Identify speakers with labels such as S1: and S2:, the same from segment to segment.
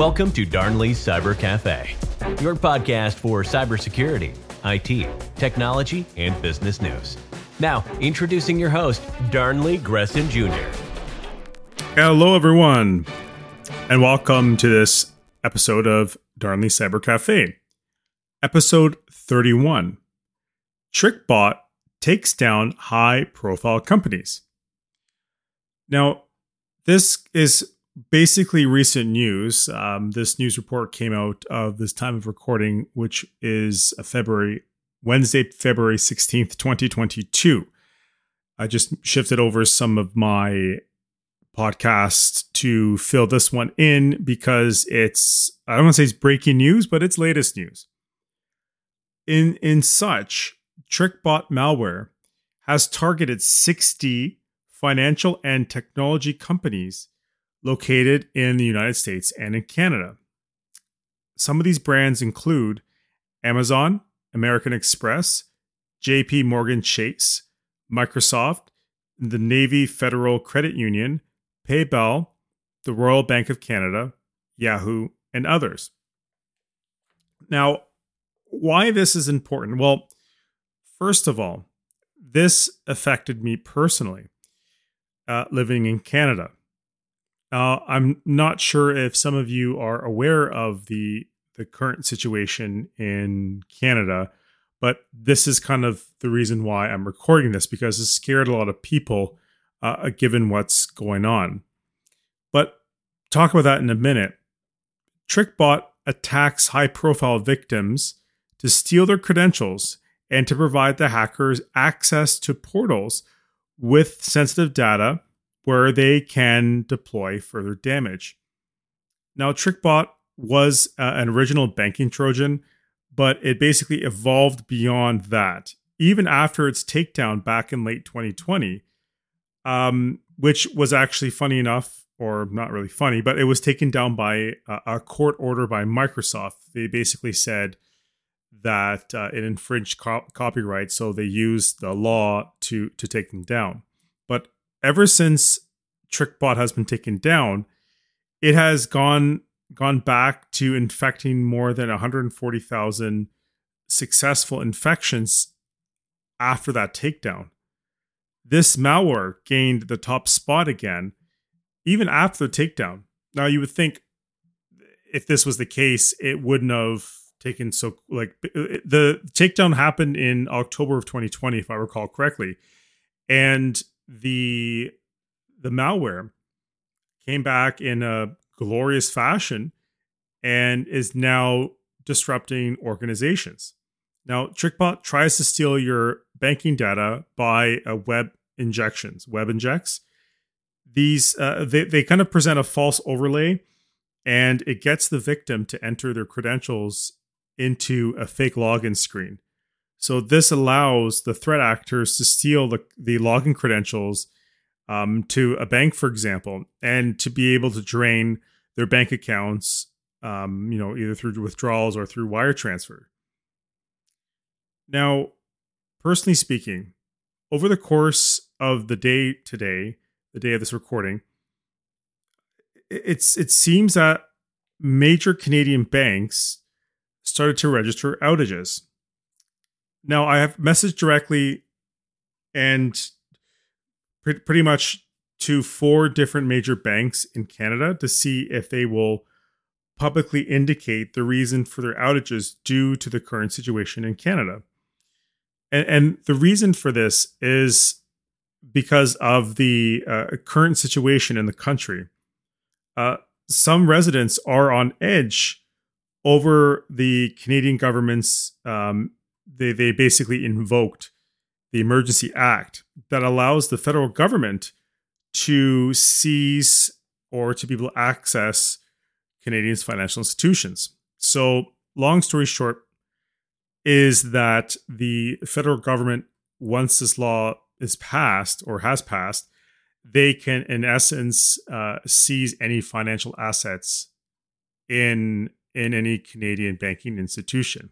S1: Welcome to Darnley Cyber Cafe, your podcast for cybersecurity, IT, technology, and business news. Now, introducing your host, Darnley Gresson Jr.
S2: Hello, everyone, and welcome to this episode of Darnley Cyber Cafe, episode 31. TrickBot takes down high profile companies. Now, this is basically recent news. Um, this news report came out of this time of recording, which is February, Wednesday, February 16th, 2022. I just shifted over some of my podcast to fill this one in because it's, I don't want to say it's breaking news, but it's latest news. In, in such, TrickBot malware has targeted 60 financial and technology companies located in the United States and in Canada. Some of these brands include Amazon, American Express, JP Morgan Chase, Microsoft, the Navy Federal Credit Union, PayPal, the Royal Bank of Canada, Yahoo, and others. Now, why this is important? Well, first of all, this affected me personally uh, living in Canada. Uh, I'm not sure if some of you are aware of the the current situation in Canada, but this is kind of the reason why I'm recording this because it scared a lot of people, uh, given what's going on. But talk about that in a minute. TrickBot attacks high profile victims to steal their credentials and to provide the hackers access to portals with sensitive data where they can deploy further damage. Now, TrickBot was uh, an original banking Trojan, but it basically evolved beyond that. Even after its takedown back in late 2020, um, which was actually funny enough, or not really funny, but it was taken down by a, a court order by Microsoft. They basically said that uh, it infringed co- copyright, so they used the law to to take them down. Ever since TrickBot has been taken down, it has gone gone back to infecting more than 140,000 successful infections after that takedown. This malware gained the top spot again, even after the takedown. Now, you would think if this was the case, it wouldn't have taken so like uh, the takedown happened in October of 2020, if I recall correctly, and the the malware came back in a glorious fashion and is now disrupting organizations. Now, TrickBot tries to steal your banking data by uh, web injections, web injects. These uh, they they kind of present a false overlay, and it gets the victim to enter their credentials into a fake login screen. So this allows the threat actors to steal the, the login credentials um, to a bank, for example, and to be able to drain their bank accounts, um, you know, either through withdrawals or through wire transfer. Now, personally speaking, over the course of the day today, the day of this recording, it's it seems that major Canadian banks started to register outages. Now, I have messaged directly and pretty much to four different major banks in Canada to see if they will publicly indicate the reason for their outages due to the current situation in Canada. And, and the reason for this is because of the uh, current situation in the country. Uh, some residents are on edge over the Canadian government's. Um, they they basically invoked the Emergency Act that allows the federal government to seize or to be able to access Canadians' financial institutions. So, long story short, is that the federal government, once this law is passed or has passed, they can, in essence, uh, seize any financial assets in in any Canadian banking institution.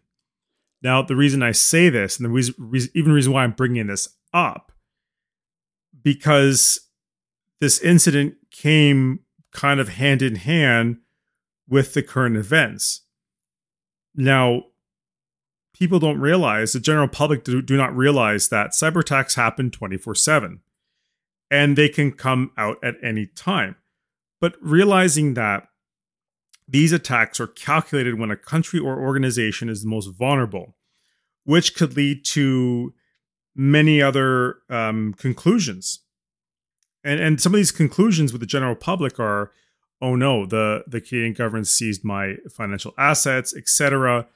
S2: Now, the reason I say this, and the reason, even reason why I'm bringing this up, because this incident came kind of hand in hand with the current events. Now, people don't realize, the general public do, do not realize that cyber attacks happen 24 7 and they can come out at any time. But realizing that these attacks are calculated when a country or organization is the most vulnerable, which could lead to many other um, conclusions. And, and some of these conclusions with the general public are oh no, the, the Canadian government seized my financial assets, etc.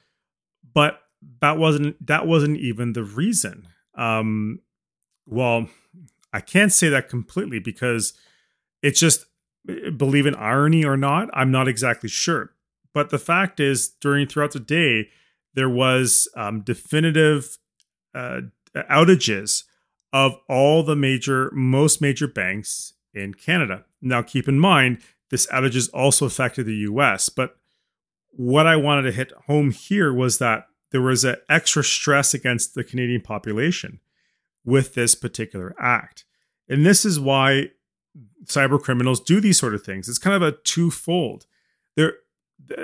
S2: But that wasn't that wasn't even the reason. Um, well, I can't say that completely because it's just believe in irony or not. I'm not exactly sure. But the fact is, during throughout the day, there was um, definitive uh, outages of all the major, most major banks in Canada. Now, keep in mind, this outages also affected the US. But what I wanted to hit home here was that there was an extra stress against the Canadian population with this particular act. And this is why cyber criminals do these sort of things. It's kind of a twofold. There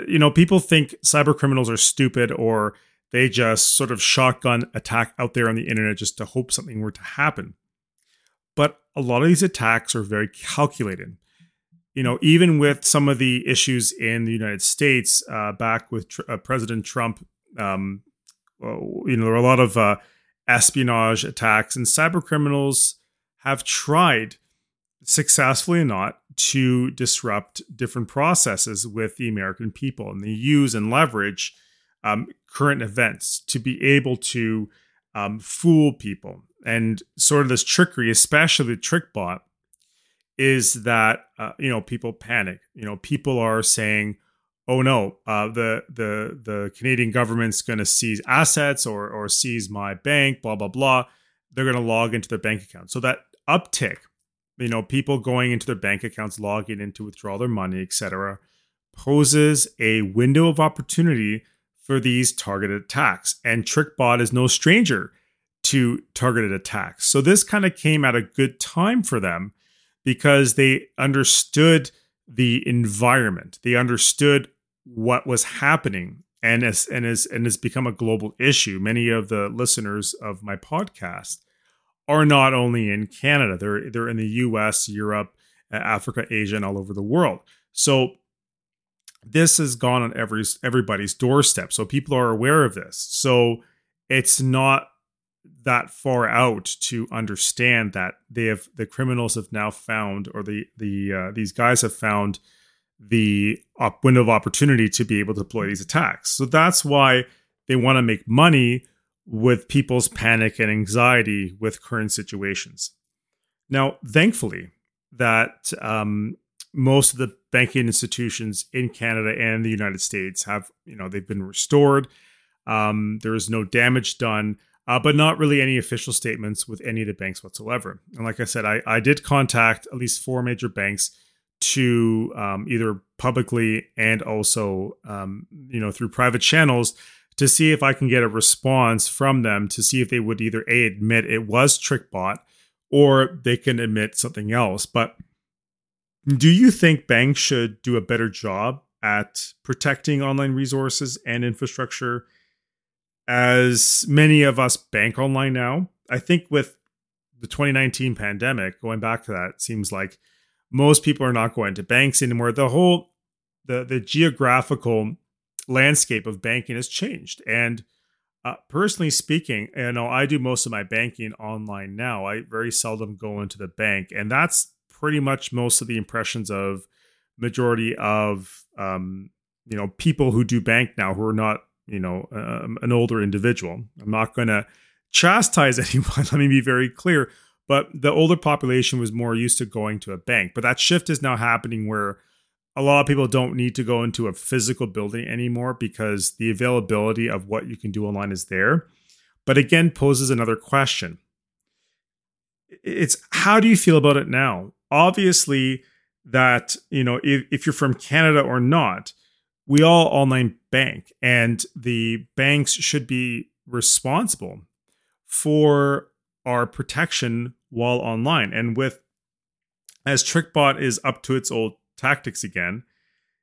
S2: you know, people think cyber criminals are stupid or they just sort of shotgun attack out there on the internet just to hope something were to happen. But a lot of these attacks are very calculated you know, even with some of the issues in the United States uh, back with tr- uh, President Trump, um, well, you know, there were a lot of uh, espionage attacks, and cyber criminals have tried, successfully or not, to disrupt different processes with the American people, and they use and leverage um, current events to be able to um, fool people and sort of this trickery, especially the trick bot is that uh, you know people panic. You know, people are saying, "Oh no, uh, the the the Canadian government's going to seize assets or or seize my bank." Blah blah blah. They're going to log into their bank account. So that uptick, you know, people going into their bank accounts, logging in to withdraw their money, etc., poses a window of opportunity for these targeted attacks. And TrickBot is no stranger to targeted attacks. So this kind of came at a good time for them because they understood the environment. They understood what was happening and as and as and has become a global issue. Many of the listeners of my podcast are not only in Canada, they're they're in the US, Europe, Africa, Asia, and all over the world. So this has gone on every everybody's doorstep. So people are aware of this. So it's not that far out to understand that they have the criminals have now found or the the uh, these guys have found the op- window of opportunity to be able to deploy these attacks. So that's why they want to make money with people's panic and anxiety with current situations. Now, thankfully, that um, most of the banking institutions in Canada and the United States have, you know, they've been restored. Um, there is no damage done uh, but not really any official statements with any of the banks whatsoever. And like I said, I, I did contact at least four major banks to um, either publicly and also um, you know through private channels to see if I can get a response from them to see if they would either a admit it was TrickBot or they can admit something else. But do you think banks should do a better job at protecting online resources and infrastructure? as many of us bank online now. I think with the 2019 pandemic, going back to that, seems like most people are not going to banks anymore. The whole the the geographical landscape of banking has changed. And uh, personally speaking, you know, I do most of my banking online now. I very seldom go into the bank, and that's pretty much most of the impressions of majority of um, you know people who do bank now who are not you know, um, an older individual. I'm not going to chastise anyone. Let me be very clear. But the older population was more used to going to a bank. But that shift is now happening where a lot of people don't need to go into a physical building anymore because the availability of what you can do online is there. But again, poses another question. It's how do you feel about it now? Obviously, that, you know, if, if you're from Canada or not, we all online bank, and the banks should be responsible for our protection while online. And with as TrickBot is up to its old tactics again,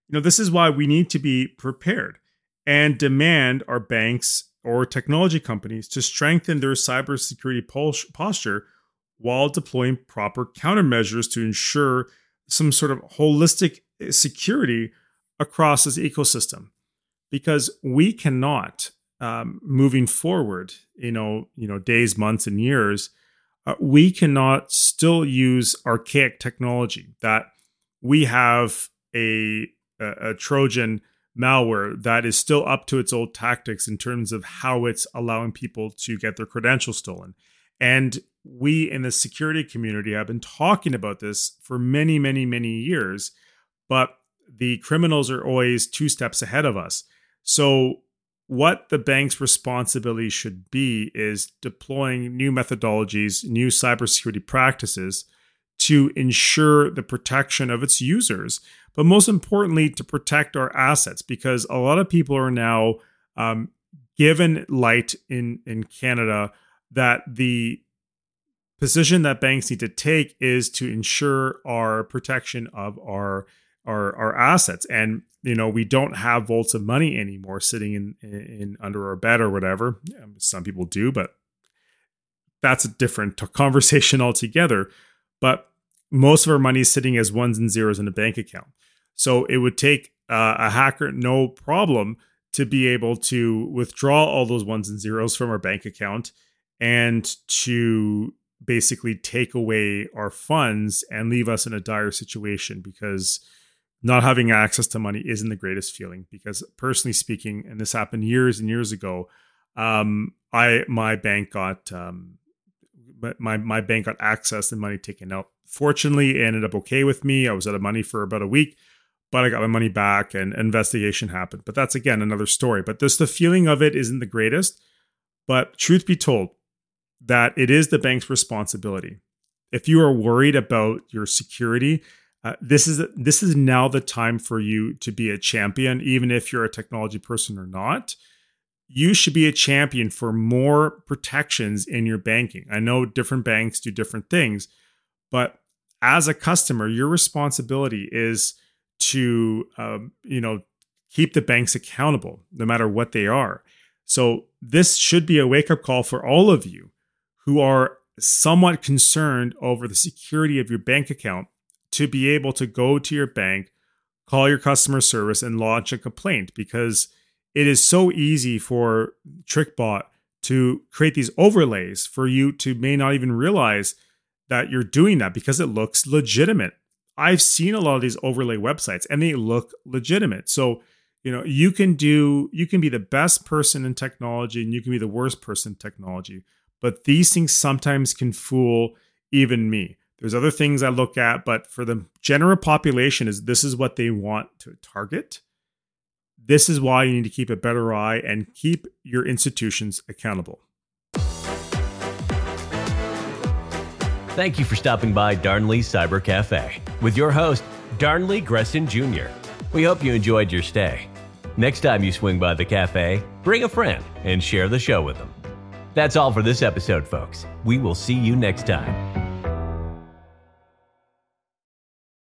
S2: you know, this is why we need to be prepared and demand our banks or technology companies to strengthen their cybersecurity posture while deploying proper countermeasures to ensure some sort of holistic security across this ecosystem. Because we cannot um, moving forward you know you know days months and years uh, we cannot still use archaic technology that we have a, a, a trojan malware that is still up to its old tactics in terms of how it's allowing people to get their credentials stolen and we in the security community have been talking about this for many many many years but the criminals are always two steps ahead of us. So, what the bank's responsibility should be is deploying new methodologies, new cybersecurity practices to ensure the protection of its users, but most importantly, to protect our assets because a lot of people are now um, given light in, in Canada that the position that banks need to take is to ensure our protection of our our our assets. And you know we don't have vaults of money anymore sitting in in, under our bed or whatever. Some people do but that's a different conversation altogether but most of our money is sitting as ones and zeros in a bank account. So it would take uh, a hacker no problem to be able to withdraw all those ones and zeros from our bank account and to basically take away our funds and leave us in a dire situation because not having access to money isn't the greatest feeling because personally speaking and this happened years and years ago um, i my bank got um, my my bank got access and money taken out. Fortunately it ended up okay with me. I was out of money for about a week but i got my money back and investigation happened. But that's again another story. But this the feeling of it isn't the greatest. But truth be told that it is the bank's responsibility. If you are worried about your security uh, this is this is now the time for you to be a champion, even if you're a technology person or not. You should be a champion for more protections in your banking. I know different banks do different things, but as a customer, your responsibility is to um, you know keep the banks accountable, no matter what they are. So this should be a wake up call for all of you who are somewhat concerned over the security of your bank account to be able to go to your bank, call your customer service, and launch a complaint because it is so easy for TrickBot to create these overlays for you to may not even realize that you're doing that because it looks legitimate. I've seen a lot of these overlay websites and they look legitimate. So, you know, you can do you can be the best person in technology and you can be the worst person in technology, but these things sometimes can fool even me. There's other things I look at, but for the general population, is this is what they want to target. This is why you need to keep a better eye and keep your institutions accountable.
S1: Thank you for stopping by Darnley Cyber Cafe with your host, Darnley Gresson Jr. We hope you enjoyed your stay. Next time you swing by the cafe, bring a friend and share the show with them. That's all for this episode, folks. We will see you next time.